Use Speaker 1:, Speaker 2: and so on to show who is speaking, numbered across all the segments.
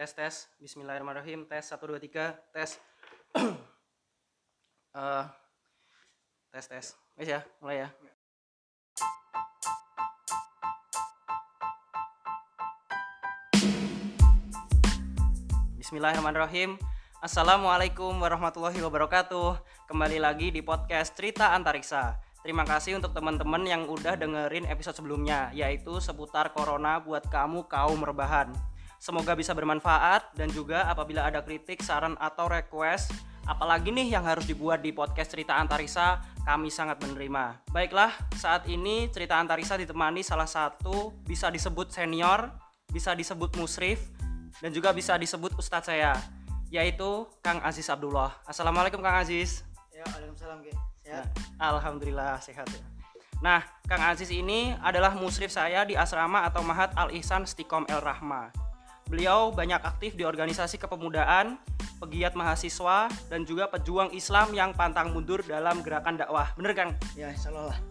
Speaker 1: tes tes. Bismillahirrahmanirrahim. Tes satu dua tiga. Tes. Eh, tes tes. Wes ya mulai ya. Bismillahirrahmanirrahim. Assalamualaikum warahmatullahi wabarakatuh. Kembali lagi di podcast Cerita Antariksa. Terima kasih untuk teman-teman yang udah dengerin episode sebelumnya Yaitu seputar Corona buat kamu kaum rebahan Semoga bisa bermanfaat dan juga apabila ada kritik, saran atau request apalagi nih yang harus dibuat di podcast Cerita Antariksa, kami sangat menerima. Baiklah, saat ini Cerita Antariksa ditemani salah satu bisa disebut senior, bisa disebut musrif, dan juga bisa disebut ustadz saya, yaitu Kang Aziz Abdullah. Assalamualaikum Kang Aziz.
Speaker 2: Ya, Waalaikumsalam, Ge.
Speaker 1: Nah,
Speaker 2: Sehat.
Speaker 1: Alhamdulillah sehat ya. Nah, Kang Aziz ini adalah musrif saya di asrama atau Mahat Al Ihsan Stikom El Rahma. Beliau banyak aktif di organisasi kepemudaan, pegiat mahasiswa, dan juga pejuang Islam yang pantang mundur dalam gerakan dakwah. Bener Kang?
Speaker 2: Ya, insyaallah lah.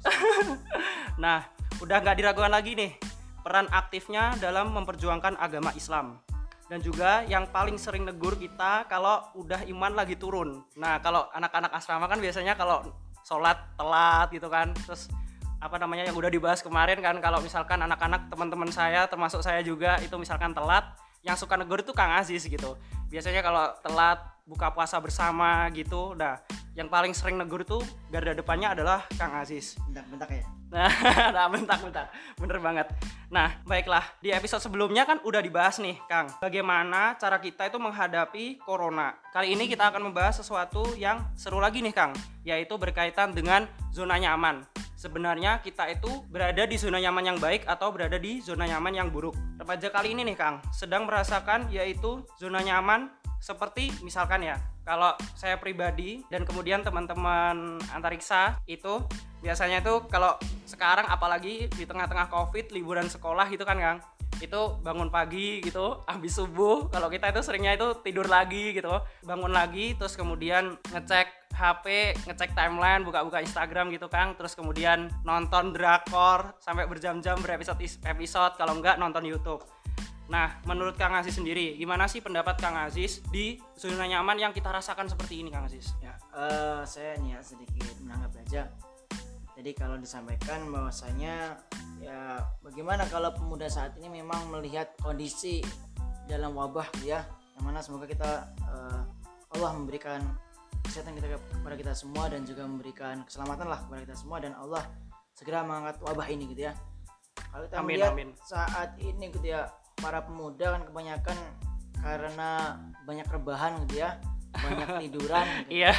Speaker 1: Nah, udah nggak diragukan lagi nih peran aktifnya dalam memperjuangkan agama Islam. Dan juga yang paling sering negur kita kalau udah iman lagi turun. Nah, kalau anak-anak asrama kan biasanya kalau sholat telat gitu kan, terus apa namanya yang udah dibahas kemarin kan kalau misalkan anak-anak teman-teman saya termasuk saya juga itu misalkan telat yang suka negur itu Kang Aziz gitu biasanya kalau telat buka puasa bersama gitu nah yang paling sering negur itu garda depannya adalah Kang Aziz
Speaker 2: Bentak-bentak ya.
Speaker 1: Nah, nah bentak-bentak. Bener banget. Nah, baiklah. Di episode sebelumnya kan udah dibahas nih, Kang. Bagaimana cara kita itu menghadapi corona. Kali ini kita akan membahas sesuatu yang seru lagi nih, Kang. Yaitu berkaitan dengan zona nyaman. Sebenarnya kita itu berada di zona nyaman yang baik atau berada di zona nyaman yang buruk. Remaja kali ini nih, Kang, sedang merasakan yaitu zona nyaman seperti misalkan ya, kalau saya pribadi dan kemudian teman-teman antariksa itu biasanya itu kalau sekarang apalagi di tengah-tengah covid liburan sekolah gitu kan Kang itu bangun pagi gitu habis subuh. Kalau kita itu seringnya itu tidur lagi gitu. Bangun lagi terus kemudian ngecek HP ngecek timeline buka-buka Instagram gitu Kang. Terus kemudian nonton drakor sampai berjam-jam berepisode episode. Kalau enggak nonton YouTube. Nah, menurut Kang Aziz sendiri, gimana sih pendapat Kang Aziz di zona nyaman yang kita rasakan seperti ini, Kang Aziz?
Speaker 2: Ya, eh, saya ya sedikit menanggap aja. Jadi kalau disampaikan bahwasanya ya bagaimana kalau pemuda saat ini memang melihat kondisi dalam wabah ya, yang mana semoga kita eh, Allah memberikan kesehatan kita kepada kita semua dan juga memberikan keselamatan lah kepada kita semua dan Allah segera mengangkat wabah ini gitu ya. Kalau kita
Speaker 1: Amin,
Speaker 2: melihat
Speaker 1: amin.
Speaker 2: saat ini gitu ya para pemuda kan kebanyakan karena banyak rebahan gitu ya banyak tiduran gitu.
Speaker 1: Iya.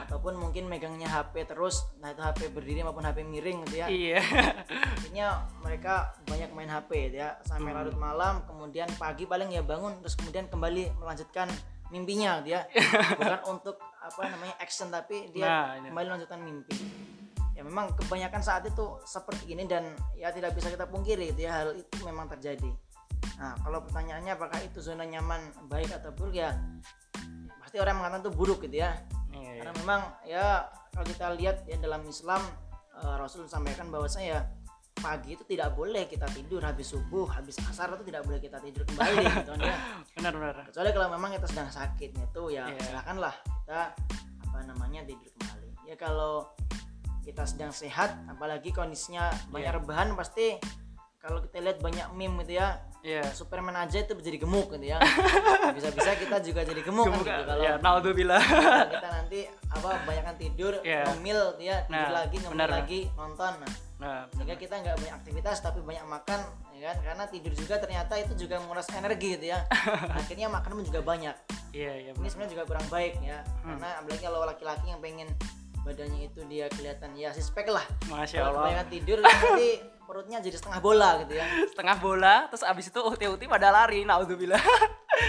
Speaker 2: ataupun mungkin megangnya HP terus nah itu HP berdiri maupun HP miring gitu ya
Speaker 1: Iya.
Speaker 2: akhirnya mereka banyak main HP gitu ya sampai
Speaker 1: Hmm.
Speaker 2: larut malam kemudian pagi paling ya bangun terus kemudian kembali melanjutkan mimpinya gitu ya bukan untuk apa namanya action tapi dia
Speaker 1: Nah, ini.
Speaker 2: kembali melanjutkan mimpi ya memang kebanyakan saat itu seperti ini dan ya tidak bisa kita pungkiri gitu ya hal itu memang terjadi nah kalau pertanyaannya apakah itu zona nyaman baik atau buruk ya pasti orang mengatakan itu buruk gitu ya
Speaker 1: Iya,
Speaker 2: karena memang ya kalau kita lihat ya dalam Islam eh, Rasul sampaikan bahwasanya ya pagi itu tidak boleh kita tidur habis subuh habis asar itu tidak boleh kita tidur kembali gitu kan ya
Speaker 1: Benar benar.
Speaker 2: kecuali kalau memang kita sedang sakitnya tuh ya
Speaker 1: Iya.
Speaker 2: silakanlah kita apa namanya tidur kembali ya kalau kita sedang sehat apalagi kondisinya banyak
Speaker 1: Iya.
Speaker 2: rebahan pasti kalau kita lihat banyak meme gitu ya
Speaker 1: Iya.
Speaker 2: Superman aja itu jadi gemuk gitu ya bisa-bisa kita juga jadi gemuk, kan gitu kalau
Speaker 1: Ya, naudzubillah.
Speaker 2: kita nanti apa kebanyakan tidur
Speaker 1: Iya.
Speaker 2: ngemil ya tidur
Speaker 1: Nah,
Speaker 2: lagi ngemil
Speaker 1: benar.
Speaker 2: lagi nonton nah
Speaker 1: Nah,
Speaker 2: sehingga kita nggak banyak aktivitas tapi banyak makan ya kan karena tidur juga ternyata itu juga menguras energi gitu ya akhirnya makan pun juga banyak
Speaker 1: iya iya
Speaker 2: ini
Speaker 1: benar.
Speaker 2: sebenarnya juga kurang baik ya
Speaker 1: Hmm.
Speaker 2: karena apalagi kalau laki-laki yang pengen badannya itu dia kelihatan ya sispek lah
Speaker 1: Masya
Speaker 2: kalau
Speaker 1: Allah.
Speaker 2: kebanyakan tidur nanti perutnya jadi setengah bola gitu ya
Speaker 1: Setengah bola, terus abis itu uti-uti pada lari, naudzubillah.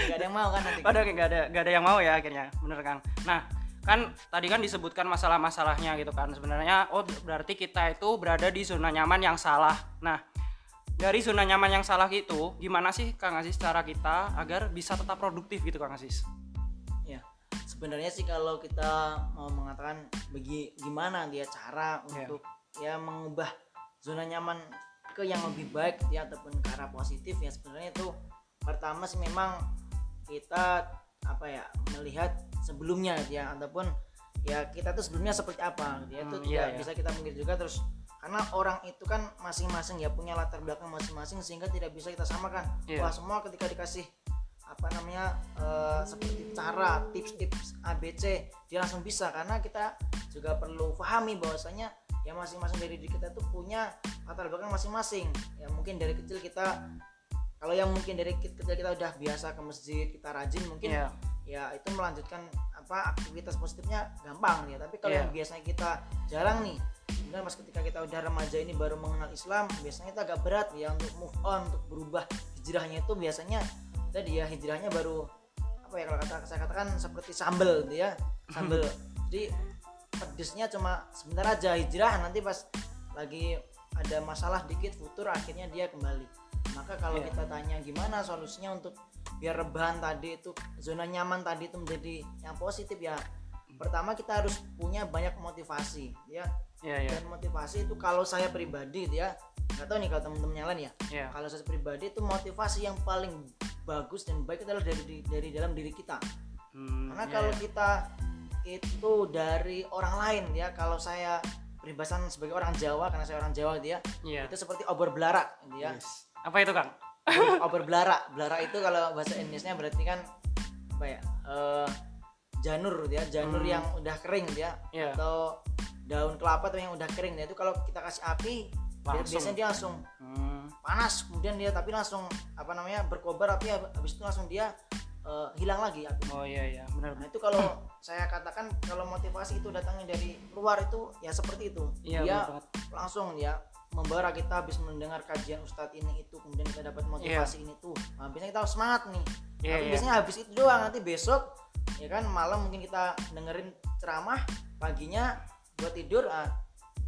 Speaker 2: nggak ada yang mau kan nanti
Speaker 1: Padahal nggak ada nggak ada yang mau ya akhirnya, bener Kang. Nah, kan tadi kan disebutkan masalah-masalahnya gitu kan. Sebenarnya oh berarti kita itu berada di zona nyaman yang salah. Nah, dari zona nyaman yang salah itu, gimana sih Kang Aziz cara kita agar bisa tetap produktif gitu Kang Aziz?
Speaker 2: ya sebenarnya sih kalau kita mau mengatakan bagi gimana dia cara
Speaker 1: Iya.
Speaker 2: untuk ya mengubah zona nyaman ke yang lebih baik ya ataupun ke arah positif ya. Sebenarnya itu pertama sih memang kita apa ya melihat sebelumnya gitu ya ataupun ya kita tuh sebelumnya seperti apa gitu ya. Itu
Speaker 1: Hmm,
Speaker 2: tidak
Speaker 1: iya, iya.
Speaker 2: bisa kita mungkin juga. Terus karena orang itu kan masing-masing ya punya latar belakang masing-masing sehingga tidak bisa kita samakan.
Speaker 1: Iya.
Speaker 2: wah semua ketika dikasih apa namanya eh, seperti cara tips-tips ABC dia langsung bisa. Karena kita juga perlu pahami bahwasanya ya masing-masing dari diri kita tuh punya latar belakang masing-masing ya mungkin dari kecil kita kalau yang mungkin dari kecil kita udah biasa ke masjid kita rajin mungkin
Speaker 1: Iya.
Speaker 2: ya itu melanjutkan apa aktivitas positifnya gampang ya tapi kalau
Speaker 1: Iya.
Speaker 2: yang biasanya kita jarang nih kemudian pas ketika kita udah remaja ini baru mengenal Islam biasanya itu agak berat ya untuk move on untuk berubah hijrahnya itu biasanya tadi ya hijrahnya baru apa ya kalau kata saya katakan seperti sambel gitu ya sambel jadi pedesnya cuma sebentar aja hijrah nanti pas lagi ada masalah dikit futur akhirnya dia kembali maka kalau
Speaker 1: Iya.
Speaker 2: kita tanya gimana solusinya untuk biar rebahan tadi itu zona nyaman tadi itu menjadi yang positif ya pertama kita harus punya banyak motivasi ya
Speaker 1: Iya, iya.
Speaker 2: dan motivasi itu kalau saya pribadi ya nggak tahu nih kalau teman-teman yang lain ya
Speaker 1: Iya.
Speaker 2: kalau saya pribadi itu motivasi yang paling bagus dan baik adalah dari dari dalam diri kita
Speaker 1: Hmm,
Speaker 2: karena
Speaker 1: iya,
Speaker 2: kalau
Speaker 1: iya.
Speaker 2: kita itu dari orang lain ya kalau saya peribahasan sebagai orang Jawa karena saya orang Jawa gitu ya
Speaker 1: Iya.
Speaker 2: itu seperti obor belara gitu ya
Speaker 1: Yes. Apa itu, Kang?
Speaker 2: obor belara belara itu kalau bahasa Indonesia berarti kan apa ya eh, janur gitu ya janur
Speaker 1: Hmm.
Speaker 2: yang udah kering gitu ya
Speaker 1: Iya.
Speaker 2: atau daun kelapa tuh yang udah kering dia itu kalau kita kasih api dia-
Speaker 1: Langsung.
Speaker 2: biasanya dia langsung
Speaker 1: Hmm,
Speaker 2: panas kemudian dia tapi langsung apa namanya berkobar api habis itu langsung dia eh, hilang lagi api
Speaker 1: Oh iya iya, benar.
Speaker 2: nah itu kalau saya katakan kalau motivasi itu datangnya dari luar itu ya seperti itu.
Speaker 1: Iya,
Speaker 2: dia langsung ya membara kita habis mendengar kajian ustadz ini itu kemudian kita dapat motivasi ini tuh. Nah, biasanya kita harus semangat nih.
Speaker 1: Iya,
Speaker 2: tapi
Speaker 1: iya.
Speaker 2: biasanya habis itu doang nanti besok ya kan malam mungkin kita dengerin ceramah paginya buat tidur ah,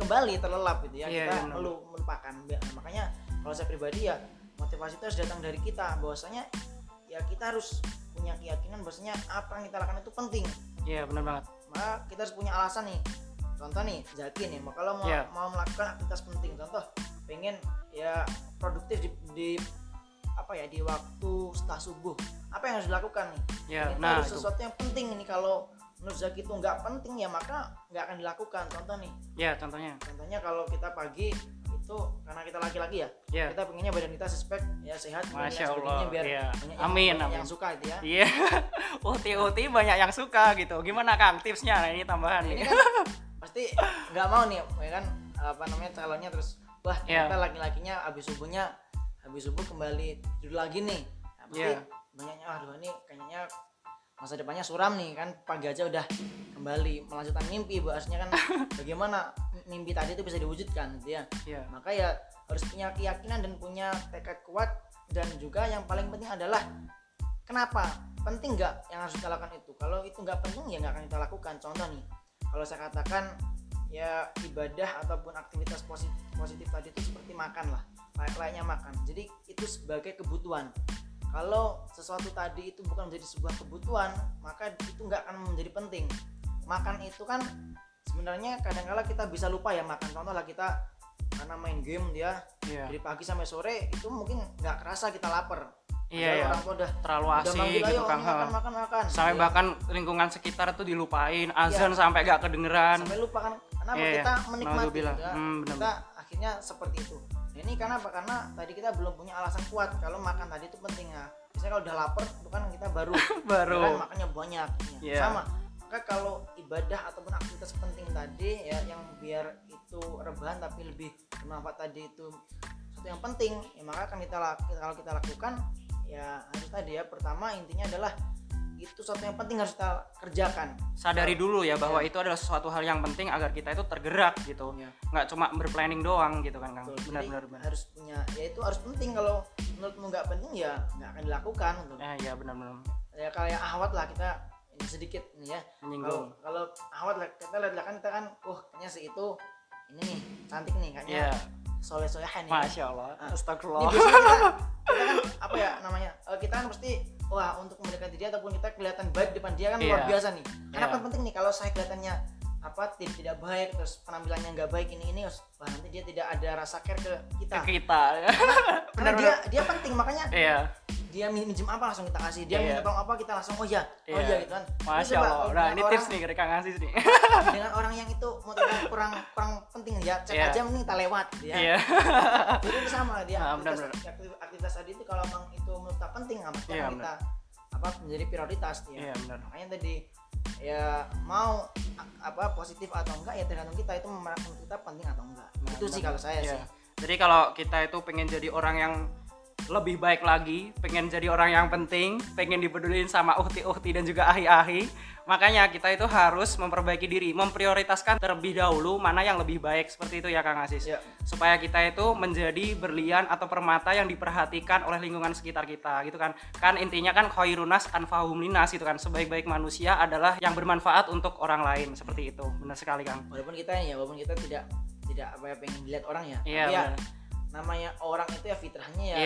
Speaker 2: kembali terlelap gitu ya.
Speaker 1: Iya,
Speaker 2: kita
Speaker 1: iya, benar.
Speaker 2: melu melupakan. Ya, makanya kalau saya pribadi ya motivasi itu harus datang dari kita. Bahwasanya ya kita harus punya keyakinan bahwasanya apa yang kita lakukan itu penting
Speaker 1: Iya, benar banget.
Speaker 2: maka kita harus punya alasan nih contoh nih Zaki nih kalau mau,
Speaker 1: Iya.
Speaker 2: mau melakukan aktivitas penting contoh pengen ya produktif di, di apa ya di waktu setelah subuh apa yang harus dilakukan nih
Speaker 1: Iya,
Speaker 2: Itu
Speaker 1: nah
Speaker 2: harus
Speaker 1: itu.
Speaker 2: sesuatu yang penting ini kalau menurut Zaki itu nggak penting ya maka nggak akan dilakukan contoh nih
Speaker 1: Iya, contohnya.
Speaker 2: contohnya kalau kita pagi itu karena kita laki-laki ya
Speaker 1: Iya.
Speaker 2: kita pengennya badan kita sespek ya sehat
Speaker 1: Masya Allah,
Speaker 2: biar
Speaker 1: iya.
Speaker 2: banyak yang-
Speaker 1: Amin,
Speaker 2: banyak
Speaker 1: amin.
Speaker 2: yang suka itu ya
Speaker 1: Iya. Uti-uti banyak yang suka gitu. Gimana Kang tipsnya? Nah, ini tambahan
Speaker 2: ini
Speaker 1: nih.
Speaker 2: kan pasti nggak mau nih ya kan apa namanya calonnya terus wah
Speaker 1: Iya.
Speaker 2: ternyata laki-lakinya habis subuhnya habis subuh kembali tidur lagi nih nah, pasti
Speaker 1: Iya.
Speaker 2: banyaknya aduh ini kayaknya masa depannya suram nih kan pagi aja udah kembali melanjutkan mimpi bahasnya kan bagaimana mimpi tadi itu bisa diwujudkan gitu ya.
Speaker 1: Iya.
Speaker 2: maka ya harus punya keyakinan dan punya tekad kuat dan juga yang paling penting adalah kenapa? Penting nggak yang harus kita lakukan itu? Kalau itu nggak penting ya nggak akan kita lakukan. Contoh nih kalau saya katakan ya ibadah ataupun aktivitas positif, positif tadi itu seperti makan lah layak layaknya makan. Jadi itu sebagai kebutuhan. Kalau sesuatu tadi itu bukan menjadi sebuah kebutuhan maka itu nggak akan menjadi penting. Makan itu kan sebenarnya kadang-kala kita bisa lupa ya makan contoh lah kita karena main game dia
Speaker 1: Iya.
Speaker 2: dari pagi sampai sore itu mungkin nggak kerasa kita lapar
Speaker 1: Iya, iya.
Speaker 2: orang tua udah
Speaker 1: Terlalu
Speaker 2: udah
Speaker 1: asik
Speaker 2: ayo
Speaker 1: gitu Kang.
Speaker 2: makan makan makan
Speaker 1: Sampai
Speaker 2: Iya.
Speaker 1: bahkan lingkungan sekitar tuh dilupain, azan sampai gak kedengeran.
Speaker 2: sampai lupa kan kenapa
Speaker 1: Iya,
Speaker 2: kita
Speaker 1: iya.
Speaker 2: menikmati gitu ya.
Speaker 1: Hmm, benar.
Speaker 2: kita akhirnya seperti itu Nah, ini karena apa karena tadi kita belum punya alasan kuat kalau makan tadi itu penting ya biasanya kalau udah lapar itu kan kita baru
Speaker 1: Baru.
Speaker 2: kan makannya banyak ya.
Speaker 1: Iya.
Speaker 2: sama maka kalau ibadah ataupun aktivitas penting tadi ya yang biar itu rebahan tapi lebih bermanfaat tadi itu sesuatu yang penting ya maka akan kita kalau kita lakukan ya harus tadi ya pertama intinya adalah itu sesuatu yang penting harus kita kerjakan
Speaker 1: Sadari dulu ya bahwa itu adalah sesuatu hal yang penting agar kita itu tergerak gitu.
Speaker 2: Iya.
Speaker 1: Nggak cuma berplanning doang gitu kan Kang.
Speaker 2: Betul.
Speaker 1: Benar
Speaker 2: Jadi
Speaker 1: benar benar.
Speaker 2: harus punya ya itu harus penting kalau menurutmu nggak penting ya nggak akan dilakukan gitu.
Speaker 1: Ya, iya benar benar.
Speaker 2: ya kayak ahwat lah kita sedikit nih ya kalau
Speaker 1: Menyinggung.
Speaker 2: kalau ahwat lah kita lihat kan kita kan uh kayaknya si itu ini nih cantik nih kayaknya
Speaker 1: Iya.
Speaker 2: soleh solehan nih
Speaker 1: Masya Allah.
Speaker 2: Ah. ini
Speaker 1: Astagfirullah.
Speaker 2: biasanya kita, kita kan apa ya namanya eh, kita kan pasti wah untuk mendekati dia ataupun kita kelihatan baik di depan dia kan luar
Speaker 1: Iya.
Speaker 2: biasa nih karena
Speaker 1: Iya.
Speaker 2: apa penting nih kalau saya kelihatannya apa tidak tidak baik terus penampilannya nggak baik ini ini wah nanti dia tidak ada rasa care ke kita
Speaker 1: Ke kita.
Speaker 2: karena
Speaker 1: Benar
Speaker 2: dia dia penting makanya
Speaker 1: Iya.
Speaker 2: dia min- minjem apa langsung kita kasih dia
Speaker 1: Iya.
Speaker 2: minta tolong apa kita langsung oh ya oh
Speaker 1: Iya.
Speaker 2: iya gitu kan
Speaker 1: Masya
Speaker 2: Coba
Speaker 1: Allah. Nah, ini
Speaker 2: orang-
Speaker 1: tips nih dari Kang Aziz nih.
Speaker 2: dengan orang yang itu motornya kurang kurang penting ya cek
Speaker 1: Iya.
Speaker 2: aja mending kita lewat ya
Speaker 1: Iya.
Speaker 2: jadi itu sama dia
Speaker 1: Ah,
Speaker 2: aktivitas,
Speaker 1: benar-benar.
Speaker 2: aktivitas, aktivitas tadi itu kalau memang itu menurut kita penting amat
Speaker 1: Iya,
Speaker 2: kita apa menjadi prioritas dia
Speaker 1: Iya, benar.
Speaker 2: makanya tadi ya mau apa positif atau enggak ya tergantung kita itu menurut kita penting atau enggak.
Speaker 1: Nah,
Speaker 2: itu sih kalau saya
Speaker 1: Iya.
Speaker 2: sih.
Speaker 1: Jadi kalau kita itu pengen jadi orang yang lebih baik lagi, pengen jadi orang yang penting, pengen dipedulin sama uhti-uhti dan juga ahi-ahi, makanya kita itu harus memperbaiki diri, memprioritaskan terlebih dahulu mana yang lebih baik seperti itu ya Kang Aziz.
Speaker 2: Iya.
Speaker 1: Supaya kita itu menjadi berlian atau permata yang diperhatikan oleh lingkungan sekitar kita gitu kan. Kan intinya kan khairunas anfahum linas gitu kan. Sebaik-baik manusia adalah yang bermanfaat untuk orang lain seperti itu. Benar sekali Kang.
Speaker 2: walaupun kita ya walaupun kita tidak tidak apa ya pengen dilihat orang ya
Speaker 1: Iya,
Speaker 2: ya namanya orang itu ya fitrahnya ya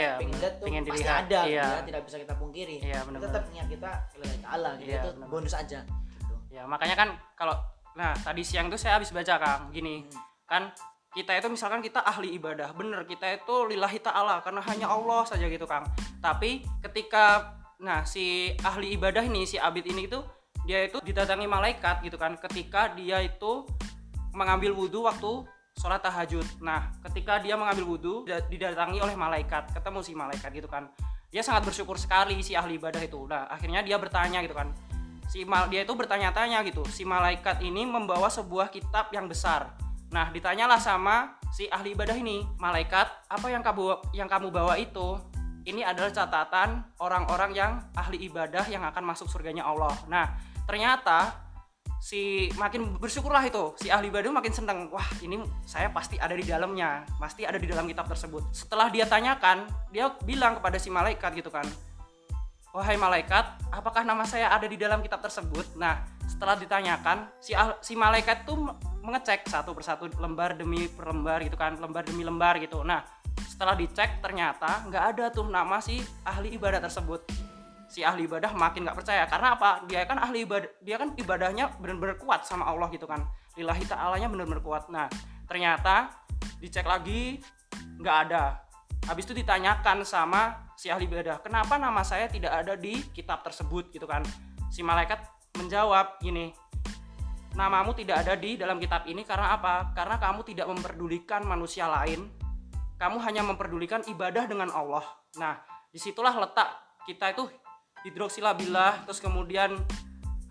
Speaker 2: Pengen pasti
Speaker 1: dilihat,
Speaker 2: ada
Speaker 1: iya.
Speaker 2: ya tidak bisa kita pungkiri
Speaker 1: Iya, benar,
Speaker 2: tetap niat kita lillahi ta'ala gitu
Speaker 1: Iya,
Speaker 2: itu
Speaker 1: benar.
Speaker 2: bonus aja gitu
Speaker 1: Ya, makanya kan kalau nah tadi siang tuh saya habis baca Kang, gini.
Speaker 2: Hmm.
Speaker 1: Kan kita itu misalkan kita ahli ibadah, bener kita itu lillahi ta'ala karena hanya Allah saja gitu Kang. Tapi ketika nah si ahli ibadah ini si abid ini itu dia itu didatangi malaikat gitu kan ketika dia itu mengambil wudhu waktu sholat tahajud. Nah, ketika dia mengambil wudhu da- didatangi oleh malaikat, ketemu si malaikat gitu kan. Dia sangat bersyukur sekali si ahli ibadah itu. Nah, akhirnya dia bertanya gitu kan. Si mal dia itu bertanya-tanya gitu. Si malaikat ini membawa sebuah kitab yang besar. Nah, ditanyalah sama si ahli ibadah ini, malaikat, apa yang kamu yang kamu bawa itu? Ini adalah catatan orang-orang yang ahli ibadah yang akan masuk surganya Allah. Nah, ternyata si makin bersyukurlah itu si ahli ibadah makin seneng. Wah ini saya pasti ada di dalamnya pasti ada di dalam kitab tersebut. Setelah dia tanyakan dia bilang kepada si malaikat gitu kan. Wahai malaikat apakah nama saya ada di dalam kitab tersebut? Nah setelah ditanyakan si ah- si malaikat tuh me- mengecek satu persatu lembar demi lembar gitu kan lembar demi lembar gitu. Nah setelah dicek ternyata nggak ada tuh nama si ahli ibadah tersebut si ahli ibadah makin nggak percaya. Karena apa? Dia kan ahli ibadah dia kan ibadahnya benar-benar kuat sama Allah gitu kan. Lillahi ta'alanya benar-benar kuat. Nah ternyata dicek lagi nggak ada. Habis itu ditanyakan sama si ahli ibadah kenapa nama saya tidak ada di kitab tersebut? Gitu kan. Si malaikat menjawab gini namamu tidak ada di dalam kitab ini karena apa? Karena kamu tidak memperdulikan manusia lain. Kamu hanya memperdulikan ibadah dengan Allah. Nah di situlah letak kita itu hidroksilabillah terus kemudian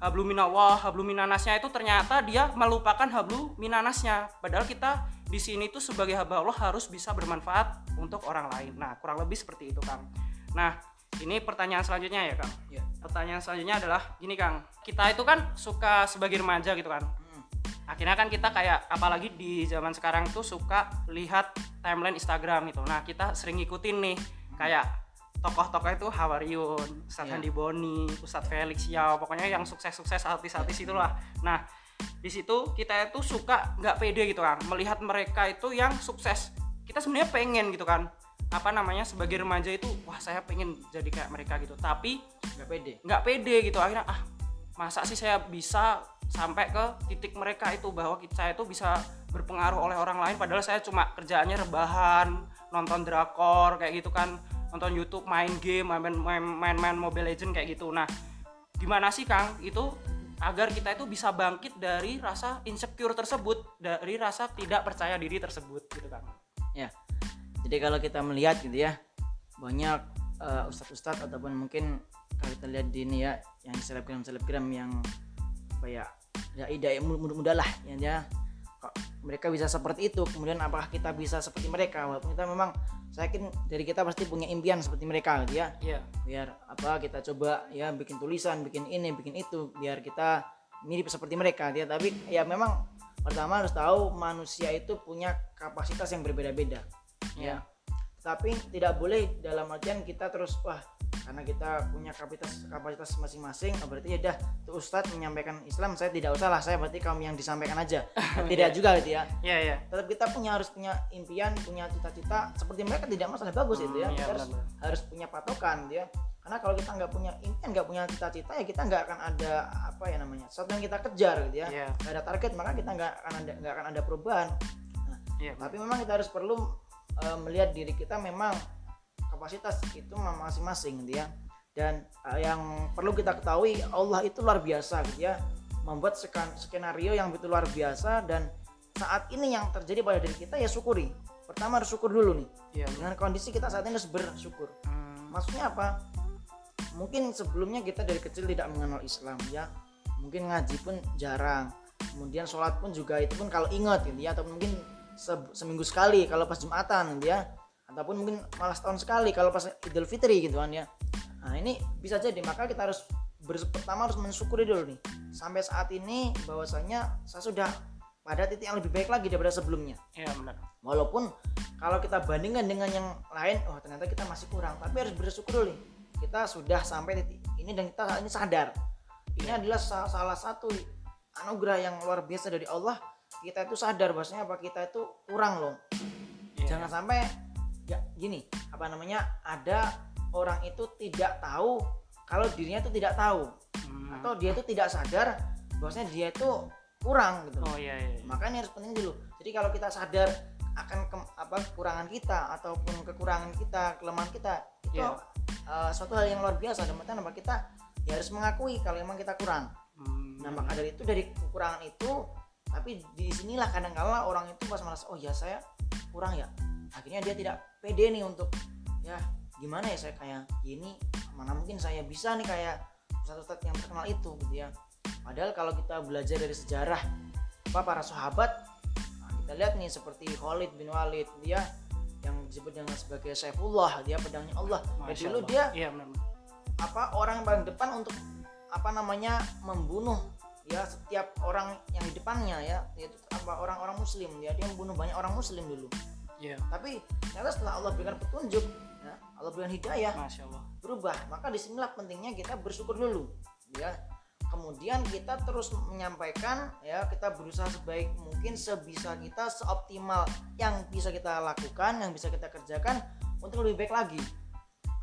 Speaker 1: hablu minallah hablu minanasnya itu ternyata dia melupakan hablu minanasnya padahal kita di sini tuh sebagai hamba Allah harus bisa bermanfaat untuk orang lain. Nah kurang lebih seperti itu Kang. Nah ini pertanyaan selanjutnya ya Kang?
Speaker 2: Ya
Speaker 1: pertanyaan selanjutnya adalah gini Kang. Kita itu kan suka sebagai remaja gitu kan
Speaker 2: Hmm.
Speaker 1: akhirnya kan kita kayak apalagi di zaman sekarang tuh suka lihat timeline Instagram gitu. Nah kita sering ngikutin nih kayak tokoh-tokoh itu Hawaryun, Ustadz
Speaker 2: Iya.
Speaker 1: Handi Boni, Ustadz Felix Yao, pokoknya yang sukses-sukses artis-artis itulah. Nah, di situ kita itu suka nggak pede gitu kan, melihat mereka itu yang sukses. Kita sebenarnya pengen gitu kan, apa namanya sebagai remaja itu, wah saya pengen jadi kayak mereka gitu. Tapi
Speaker 2: nggak pede
Speaker 1: nggak pede gitu akhirnya ah masa sih saya bisa sampai ke titik mereka itu bahwa kita saya itu bisa berpengaruh oleh orang lain padahal saya cuma kerjaannya rebahan nonton drakor kayak gitu kan nonton YouTube main game main main main, main Mobile Legend kayak gitu nah gimana sih Kang itu agar kita itu bisa bangkit dari rasa insecure tersebut dari rasa tidak percaya diri tersebut gitu Kang
Speaker 2: ya jadi kalau kita melihat gitu ya banyak eh, ustadz-ustadz ataupun mungkin kalau kita lihat di ini ya yang selebgram selebgram yang apa ya ya ida mudah-mudah lah ya dia mereka bisa seperti itu kemudian apakah kita bisa seperti mereka? Walaupun kita memang saya yakin dari kita pasti punya impian seperti mereka gitu ya.
Speaker 1: Iya.
Speaker 2: Biar apa kita coba ya bikin tulisan bikin ini bikin itu biar kita mirip seperti mereka ya. Tapi ya memang pertama harus tahu manusia itu punya kapasitas yang berbeda-beda
Speaker 1: iya.
Speaker 2: Tapi tidak boleh dalam artian kita terus wah karena kita punya kapasitas kapasitas masing-masing oh, berarti ya dah tuh Ustadz menyampaikan Islam saya tidak usah lah saya berarti kaum yang disampaikan aja. Tidak juga gitu ya.
Speaker 1: Iya iya.
Speaker 2: Tetap kita punya harus punya impian punya cita-cita seperti mereka tidak masalah bagus itu ya.
Speaker 1: Hmm, iya,
Speaker 2: Kita harus, harus punya patokan dia karena kalau kita nggak punya impian nggak punya cita-cita ya kita nggak akan ada apa ya namanya sesuatu yang kita kejar gitu ya.
Speaker 1: Iya.
Speaker 2: nggak ada target maka kita nggak akan ada nggak akan ada perubahan.
Speaker 1: Iya
Speaker 2: tapi memang kita harus perlu eh, melihat diri kita memang kapasitas itu masing-masing gitu ya. Dan uh, yang perlu kita ketahui Allah itu luar biasa gitu ya. Membuat skenario yang betul luar biasa dan saat ini yang terjadi pada diri kita ya syukuri. Pertama harus syukur dulu nih.
Speaker 1: Iya.
Speaker 2: dengan kondisi kita saat ini harus bersyukur.
Speaker 1: Hmm,
Speaker 2: maksudnya apa? Mungkin sebelumnya kita dari kecil tidak mengenal Islam ya. Mungkin ngaji pun jarang. Kemudian sholat pun juga itu pun kalau ingat gitu ya. Atau mungkin se- seminggu sekali kalau pas jumatan gitu ya ataupun mungkin malah setahun sekali kalau pas idul fitri gitu kan ya. Nah ini bisa jadi. Maka kita harus pertama harus mensyukuri dulu nih. Sampai saat ini bahwasanya saya sudah pada titik yang lebih baik lagi daripada sebelumnya.
Speaker 1: Iya benar.
Speaker 2: walaupun kalau kita bandingkan dengan yang lain oh ternyata kita masih kurang. Tapi harus bersyukur dulu nih. kita sudah sampai titik ini dan kita saat ini sadar. Ini adalah sa- salah satu anugerah yang luar biasa dari Allah. Kita itu sadar bahwasanya apa? Kita itu kurang loh.
Speaker 1: Iya.
Speaker 2: jangan sampai ya gini apa namanya ada orang itu tidak tahu kalau dirinya itu tidak tahu.
Speaker 1: Hmm.
Speaker 2: atau dia itu tidak sadar bahwasanya dia itu kurang gitu.
Speaker 1: Oh iya iya.
Speaker 2: makanya harus penting dulu. Jadi kalau kita sadar akan ke- apa kekurangan kita ataupun kekurangan kita kelemahan kita itu
Speaker 1: Iya.
Speaker 2: uh, suatu hal yang luar biasa. Dan makanya apa kita ya harus mengakui kalau memang kita kurang.
Speaker 1: Hmm,
Speaker 2: nah maka dari itu dari kekurangan itu tapi di sinilah kadang-kala orang itu pas malas oh ya saya kurang ya akhirnya dia tidak pede nih untuk ya gimana ya saya kayak gini mana mungkin saya bisa nih kayak ustadz-ustadz yang terkenal itu gitu ya padahal kalau kita belajar dari sejarah apa para sahabat nah, kita lihat nih seperti Khalid bin Walid dia yang disebut dengan sebagai Saifullah dia pedangnya Allah dan
Speaker 1: Masya
Speaker 2: dulu
Speaker 1: Allah.
Speaker 2: dia
Speaker 1: Iya benar.
Speaker 2: apa orang yang paling depan untuk apa namanya membunuh ya setiap orang yang di depannya ya yaitu apa orang-orang muslim ya dia membunuh banyak orang muslim dulu
Speaker 1: Iya.
Speaker 2: tapi ternyata setelah Allah berikan petunjuk ya Allah berikan hidayah
Speaker 1: Masya Allah.
Speaker 2: berubah maka di sinilah pentingnya kita bersyukur dulu ya kemudian kita terus menyampaikan ya kita berusaha sebaik mungkin sebisa kita seoptimal yang bisa kita lakukan yang bisa kita kerjakan untuk lebih baik lagi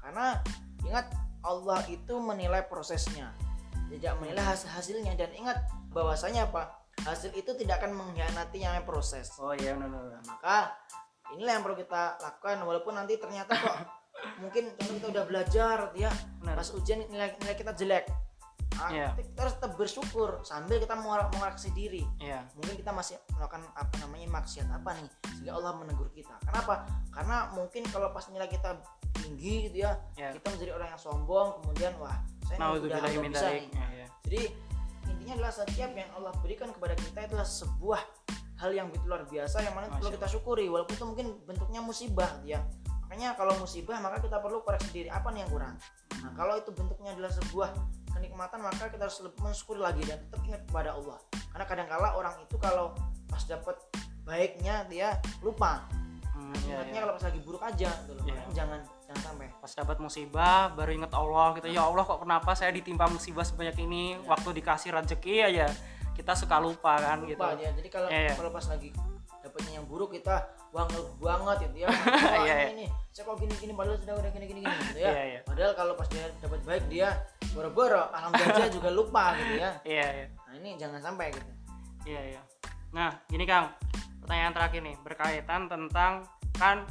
Speaker 2: karena ingat Allah itu menilai prosesnya tidak menilai hasil hasilnya dan ingat bahwasanya apa hasil itu tidak akan mengkhianati yang proses
Speaker 1: Oh iya benar benar.
Speaker 2: maka inilah yang perlu kita lakukan walaupun nanti ternyata kok mungkin contoh kita udah belajar ya
Speaker 1: Benar.
Speaker 2: pas ujian nilai, nilai kita jelek Ah,
Speaker 1: Iya.
Speaker 2: kita harus tetap bersyukur sambil kita mengoreksi diri
Speaker 1: Iya.
Speaker 2: mungkin kita masih melakukan apa namanya maksiat apa nih sehingga Allah menegur kita kenapa karena mungkin kalau pas nilai kita tinggi gitu ya
Speaker 1: Iya.
Speaker 2: kita menjadi orang yang sombong kemudian wah saya
Speaker 1: Nah,
Speaker 2: udah bisa nih
Speaker 1: Iya, iya.
Speaker 2: jadi intinya adalah setiap yang Allah berikan kepada kita itu adalah sebuah hal yang luar biasa yang mana perlu kita syukuri walaupun itu mungkin bentuknya musibah ya makanya kalau musibah maka kita perlu koreksi diri apa nih yang kurang nah kalau itu bentuknya adalah sebuah kenikmatan maka kita harus lebih mensyukuri lagi dan tetap ingat kepada Allah karena kadangkala orang itu kalau pas dapat baiknya dia lupa
Speaker 1: Hmm, iya,
Speaker 2: ingatnya
Speaker 1: iya.
Speaker 2: kalau pas lagi buruk aja gitu loh. Makanya jangan jangan sampai
Speaker 1: Pas dapat musibah baru inget Allah gitu. Ya Allah kok kenapa saya ditimpa musibah sebanyak ini?
Speaker 2: Iya.
Speaker 1: Waktu dikasih rezeki aja kita suka lupa kan gitu.
Speaker 2: lupa dia jadi kalau
Speaker 1: Iya, iya.
Speaker 2: kalau pas lagi dapatnya yang buruk kita ngeluh banget gitu ya wah
Speaker 1: Iya, iya.
Speaker 2: ini, ini saya kok gini gini padahal sudah udah gini gini gini gitu ya
Speaker 1: Iya, iya.
Speaker 2: padahal kalau pas dia dapat baik dia boro-boro alhamdulillah juga lupa gitu ya
Speaker 1: Iya, iya.
Speaker 2: nah ini jangan sampai gitu
Speaker 1: Iya, iya. Nah, gini Kang. Pertanyaan terakhir nih berkaitan tentang kan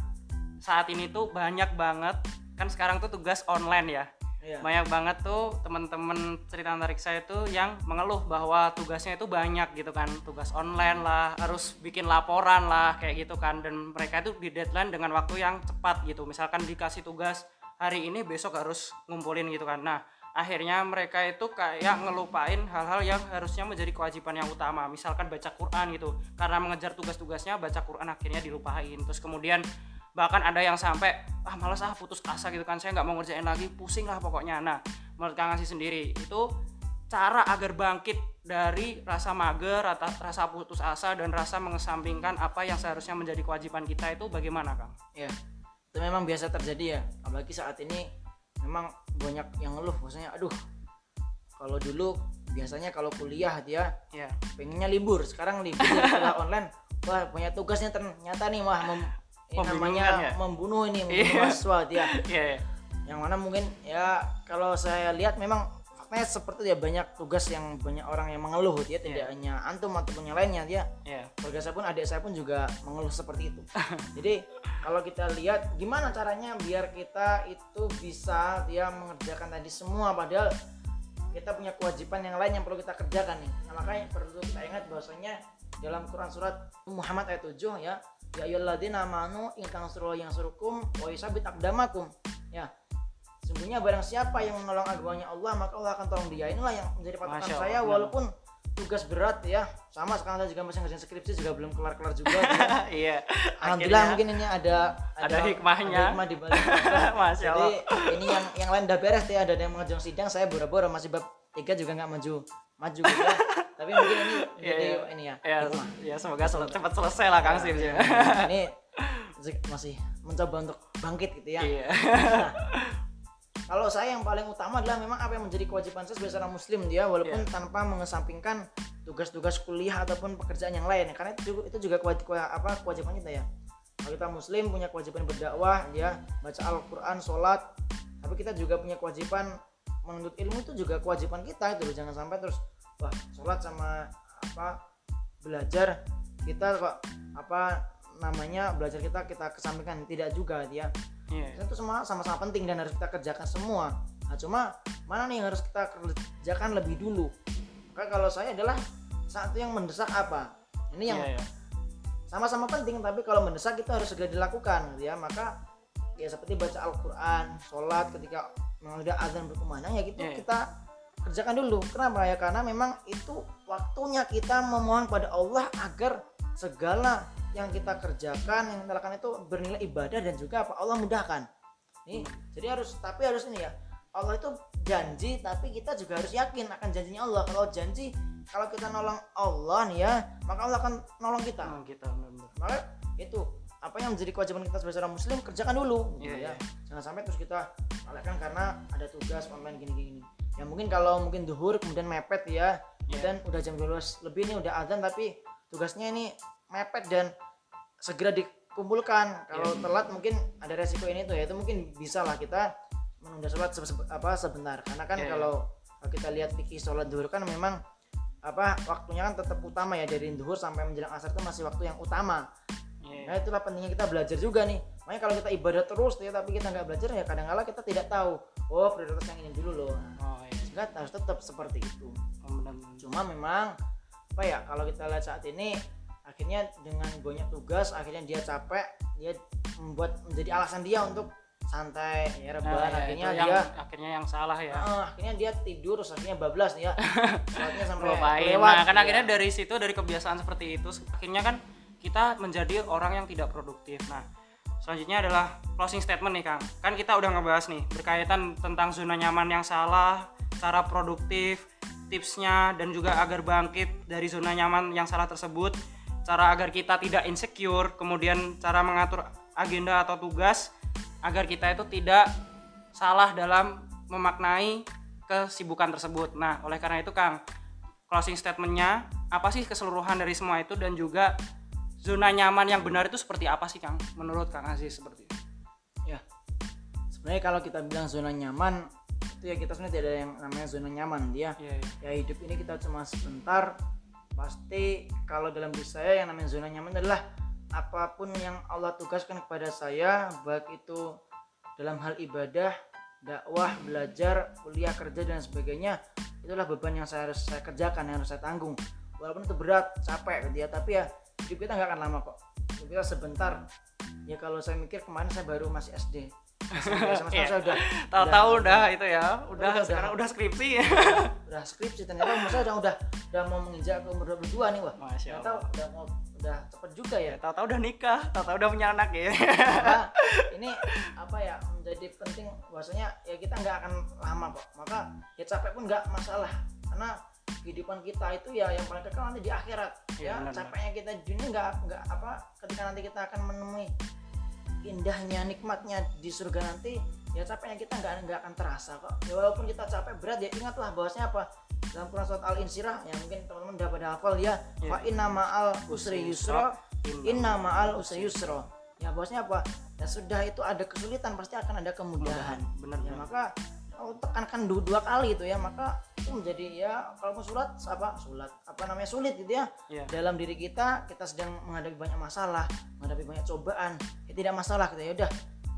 Speaker 1: saat ini tuh banyak banget kan sekarang tuh tugas online ya.
Speaker 2: Iya
Speaker 1: Banyak banget tuh temen-temen cerita antariksa itu yang mengeluh bahwa tugasnya itu banyak gitu kan. Tugas online lah, harus bikin laporan lah kayak gitu kan dan mereka itu di deadline dengan waktu yang cepat gitu. Misalkan dikasih tugas hari ini besok harus ngumpulin gitu kan. Nah, akhirnya mereka itu kayak ngelupain hal-hal yang harusnya menjadi kewajiban yang utama misalkan baca Quran gitu karena mengejar tugas-tugasnya baca Quran akhirnya dilupain terus kemudian bahkan ada yang sampai ah malas ah putus asa gitu kan. Saya nggak mau ngerjain lagi. Pusing lah pokoknya. Nah menurut Kang Asih sendiri itu cara agar bangkit dari rasa mager rasa, rasa putus asa dan rasa mengesampingkan apa yang seharusnya menjadi kewajiban kita itu bagaimana Kang?
Speaker 2: ya itu memang biasa terjadi ya. Apalagi saat ini memang banyak yang ngeluh. Maksudnya aduh kalau dulu biasanya kalau kuliah dia
Speaker 1: Ya,
Speaker 2: pengennya libur. Sekarang libur setelah online wah banyak tugasnya ternyata nih wah mem- ini namanya
Speaker 1: ya?
Speaker 2: membunuh ini membunuh
Speaker 1: Iya.
Speaker 2: mahasiswa dia
Speaker 1: iya, iya.
Speaker 2: yang mana mungkin ya kalau saya lihat memang fakta seperti ya banyak tugas yang banyak orang yang mengeluh dia tidak
Speaker 1: Iya.
Speaker 2: hanya antum ataupun yang lainnya dia
Speaker 1: Iya.
Speaker 2: keluarga saya pun adik saya pun juga mengeluh seperti itu jadi kalau kita lihat gimana caranya biar kita itu bisa dia mengerjakan tadi semua padahal kita punya kewajiban yang lain yang perlu kita kerjakan nih nah, makanya perlu kita ingat bahwasanya dalam Quran surat Muhammad ayat 7 ya ya ayyuhalladzina amanu in tansurullaha yansurukum wa yusabbit aqdamakum ya sesungguhnya barang siapa yang menolong agamanya Allah maka Allah akan tolong dia inilah yang menjadi patokan saya walaupun tugas berat ya sama sekarang saya juga masih ngerjain skripsi juga belum kelar-kelar juga
Speaker 1: Iya.
Speaker 2: Alhamdulillah mungkin ini ada
Speaker 1: Ada hikmahnya.
Speaker 2: ada hikmah di balik Jadi
Speaker 1: Allah.
Speaker 2: ini yang yang lain udah beres ya ada yang mengajukan sidang saya boro-boro masih bab tiga juga nggak maju maju gitu ya. Tapi mungkin ini
Speaker 1: Iya,
Speaker 2: jadi
Speaker 1: iya.
Speaker 2: ini ya.
Speaker 1: Ya,
Speaker 2: hikmah.
Speaker 1: ya semoga sel- cepat selesai lah Kang Sim.
Speaker 2: ini masih mencoba untuk bangkit gitu ya.
Speaker 1: Iya.
Speaker 2: Nah, kalau saya yang paling utama adalah memang apa yang menjadi kewajiban saya sebagai seorang muslim dia walaupun
Speaker 1: Iya.
Speaker 2: tanpa mengesampingkan tugas-tugas kuliah ataupun pekerjaan yang lain karena itu juga, itu juga kewaj- kewa- apa kewajiban kita ya kalau kita muslim punya kewajiban berdakwah dia baca Al-Qur'an sholat tapi kita juga punya kewajiban menuntut ilmu itu juga kewajiban kita itu jangan sampai terus wah sholat sama apa belajar kita kok apa namanya belajar kita kita kesampingkan tidak juga dia
Speaker 1: Iya.
Speaker 2: itu semua sama-sama penting dan harus kita kerjakan semua nah cuma mana nih yang harus kita kerjakan lebih dulu maka kalau saya adalah satu yang mendesak apa ini yang
Speaker 1: Iya, iya.
Speaker 2: sama-sama penting tapi kalau mendesak itu harus segera dilakukan ya maka ya seperti baca Al-Quran sholat ketika memang ada azan berkumandang ya gitu
Speaker 1: Iya, iya.
Speaker 2: kita kerjakan dulu. Kenapa? Ya karena memang itu waktunya kita memohon pada Allah agar segala yang kita kerjakan yang kita lakukan itu bernilai ibadah dan juga apa? Allah mudahkan. Nih jadi harus tapi harus ini ya. Allah itu janji tapi kita juga harus yakin akan janjinya Allah. Kalau janji kalau kita nolong Allah nih ya maka Allah akan nolong kita.
Speaker 1: Oh, gitu benar-benar.
Speaker 2: maka itu apa yang menjadi kewajiban kita sebagai seorang muslim kerjakan dulu gitu
Speaker 1: Iya,
Speaker 2: ya.
Speaker 1: iya.
Speaker 2: jangan sampai terus kita lalaikan karena ada tugas online gini gini ya mungkin kalau mungkin duhur kemudian mepet ya
Speaker 1: Iya.
Speaker 2: dan udah jam 12 lebih nih udah azan tapi tugasnya ini mepet dan segera dikumpulkan kalau
Speaker 1: Iya.
Speaker 2: telat mungkin ada resiko ini tuh ya itu mungkin bisa lah kita menunda sholat se- apa sebentar karena kan
Speaker 1: Iya, iya.
Speaker 2: kalau kalau kita lihat fikih sholat duhur kan memang apa waktunya kan tetap utama ya dari duhur sampai menjelang asar itu masih waktu yang utama
Speaker 1: Iya.
Speaker 2: Nah itulah pentingnya kita belajar juga nih. Makanya kalau kita ibadah terus ya tapi kita nggak belajar ya kadang-kala kita tidak tahu. Oh prioritas yang ini dulu loh.
Speaker 1: Oh, iya.
Speaker 2: Sehingga harus tetap seperti itu.
Speaker 1: Oh.
Speaker 2: Cuma memang apa ya kalau kita lihat saat ini akhirnya dengan banyak tugas akhirnya dia capek dia membuat menjadi alasan dia untuk santai ya
Speaker 1: Nah,
Speaker 2: rebahan
Speaker 1: iya,
Speaker 2: akhirnya
Speaker 1: itu yang,
Speaker 2: dia
Speaker 1: akhirnya yang salah ya.
Speaker 2: eh, akhirnya dia tidur terus akhirnya bablas nih ya sampai lewat
Speaker 1: Nah, kan
Speaker 2: ya.
Speaker 1: akhirnya dari situ dari kebiasaan seperti itu akhirnya kan kita menjadi orang yang tidak produktif. Nah, selanjutnya adalah closing statement nih, Kang. Kan kita udah ngebahas nih berkaitan tentang zona nyaman yang salah, cara produktif, tipsnya dan juga agar bangkit dari zona nyaman yang salah tersebut, cara agar kita tidak insecure, kemudian cara mengatur agenda atau tugas agar kita itu tidak salah dalam memaknai kesibukan tersebut. Nah, oleh karena itu Kang, closing statementnya apa sih keseluruhan dari semua itu dan juga zona nyaman yang benar itu seperti apa sih Kang? Menurut Kang Aziz seperti itu.
Speaker 2: ya sebenarnya kalau kita bilang zona nyaman itu ya kita sebenarnya tidak ada yang namanya zona nyaman dia
Speaker 1: Iya, iya.
Speaker 2: ya hidup ini kita cuma sebentar pasti kalau dalam diri saya yang namanya zona nyaman adalah apa pun yang Allah tugaskan kepada saya baik itu dalam hal ibadah dakwah belajar kuliah kerja dan sebagainya itulah beban yang saya harus saya kerjakan yang harus saya tanggung walaupun itu berat capek gitu ya tapi ya hidup kita nggak akan lama kok hidup kita sebentar ya kalau saya mikir kemarin saya baru masih SD sama
Speaker 1: Iya.
Speaker 2: saya udah
Speaker 1: Tahu-tahu udah itu ya, udah,
Speaker 2: Udah,
Speaker 1: sekarang
Speaker 2: udah.
Speaker 1: udah skripsi.
Speaker 2: udah skripsi ternyata umur saya udah udah udah mau menginjak ke umur 22 nih wah
Speaker 1: Masya
Speaker 2: ternyata
Speaker 1: Allah.
Speaker 2: udah mau udah cepet juga ya
Speaker 1: Tahu-tahu udah nikah, tahu-tahu udah punya anak ya.
Speaker 2: maka ini apa ya menjadi penting bahwasanya ya kita nggak akan lama kok maka ya capek pun nggak masalah karena kehidupan kita itu ya yang paling kekal nanti di akhirat
Speaker 1: Iya,
Speaker 2: ya.
Speaker 1: benar,
Speaker 2: capeknya kita dunia nggak nggak apa ketika nanti kita akan menemui indahnya nikmatnya di surga nanti ya capeknya kita nggak nggak akan terasa kok. Ya walaupun kita capek berat ya ingatlah bahwasanya apa? Dalam Quran surat al insyirah yang mungkin teman-teman udah pada hafal ya.
Speaker 1: Iya.
Speaker 2: fa inna ma'al usri yusra inna ma'al usri yusra. ya bahwasanya apa? Ya sudah itu ada kesulitan pasti akan ada kemudahan.
Speaker 1: Bener
Speaker 2: ya
Speaker 1: bener.
Speaker 2: maka oh, tekankan dua, dua kali itu ya maka itu menjadi ya kalau surat apa sulit apa namanya sulit gitu ya
Speaker 1: Iya.
Speaker 2: dalam diri kita kita sedang menghadapi banyak masalah menghadapi banyak cobaan ya tidak masalah gitu ya udah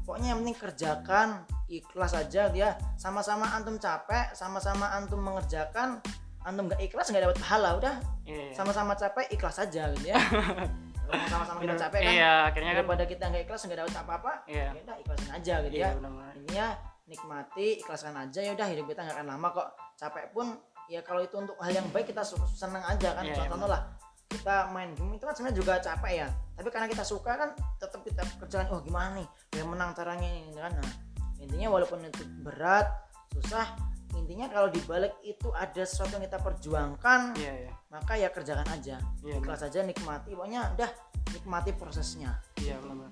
Speaker 2: pokoknya yang penting kerjakan ikhlas aja dia sama-sama antum capek sama-sama antum mengerjakan antum nggak ikhlas nggak dapat pahala udah
Speaker 1: Iya.
Speaker 2: sama-sama capek ikhlas aja gitu ya sama-sama kita capek kan
Speaker 1: Iya, akhirnya kan
Speaker 2: daripada kita nggak ikhlas nggak dapat apa-apa
Speaker 1: Iya.
Speaker 2: ya udah ikhlasin aja gitu
Speaker 1: Iya,
Speaker 2: ya
Speaker 1: benar-benar.
Speaker 2: intinya nikmati ikhlaskan aja ya udah hidup kita nggak akan lama kok. Capek pun ya kalau itu untuk hal yang baik kita seneng aja kan. Contoh
Speaker 1: iya,
Speaker 2: contoh lah kita main game itu kan sebenarnya juga capek ya. Tapi karena kita suka kan tetap kita kerjakan oh gimana nih? Biar menang caranya ini kan. Nah, intinya walaupun itu berat susah intinya kalau dibalik itu ada sesuatu yang kita perjuangkan
Speaker 1: Iya, iya.
Speaker 2: maka ya kerjakan aja.
Speaker 1: Iya,
Speaker 2: ikhlas aja nikmati pokoknya udah nikmati prosesnya.
Speaker 1: Iya benar.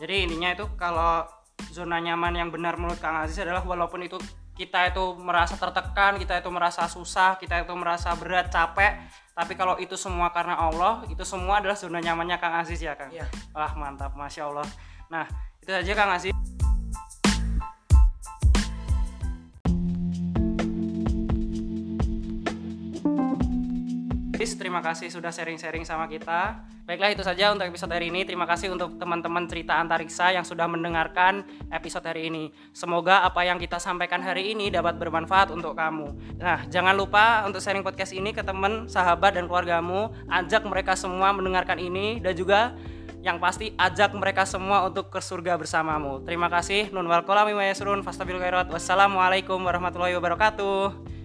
Speaker 1: Jadi intinya itu kalau zona nyaman yang benar menurut Kang Aziz adalah walaupun itu kita itu merasa tertekan, kita itu merasa susah, kita itu merasa berat, capek, tapi kalau itu semua karena Allah, itu semua adalah zona nyamannya Kang Aziz ya Kang.
Speaker 2: Iya.
Speaker 1: Wah mantap, masya Allah. Nah itu saja Kang Aziz. Aziz, terima kasih sudah sharing-sharing sama kita. Baiklah itu saja untuk episode hari ini. Terima kasih untuk teman-teman cerita antariksa yang sudah mendengarkan episode hari ini. Semoga apa yang kita sampaikan hari ini dapat bermanfaat untuk kamu. Nah, jangan lupa untuk sharing podcast ini ke teman, sahabat dan keluargamu. Ajak mereka semua mendengarkan ini dan juga yang pasti ajak mereka semua untuk ke surga bersamamu. Terima kasih. Nun wal kolami. Wassalamualaikum warahmatullahi wabarakatuh.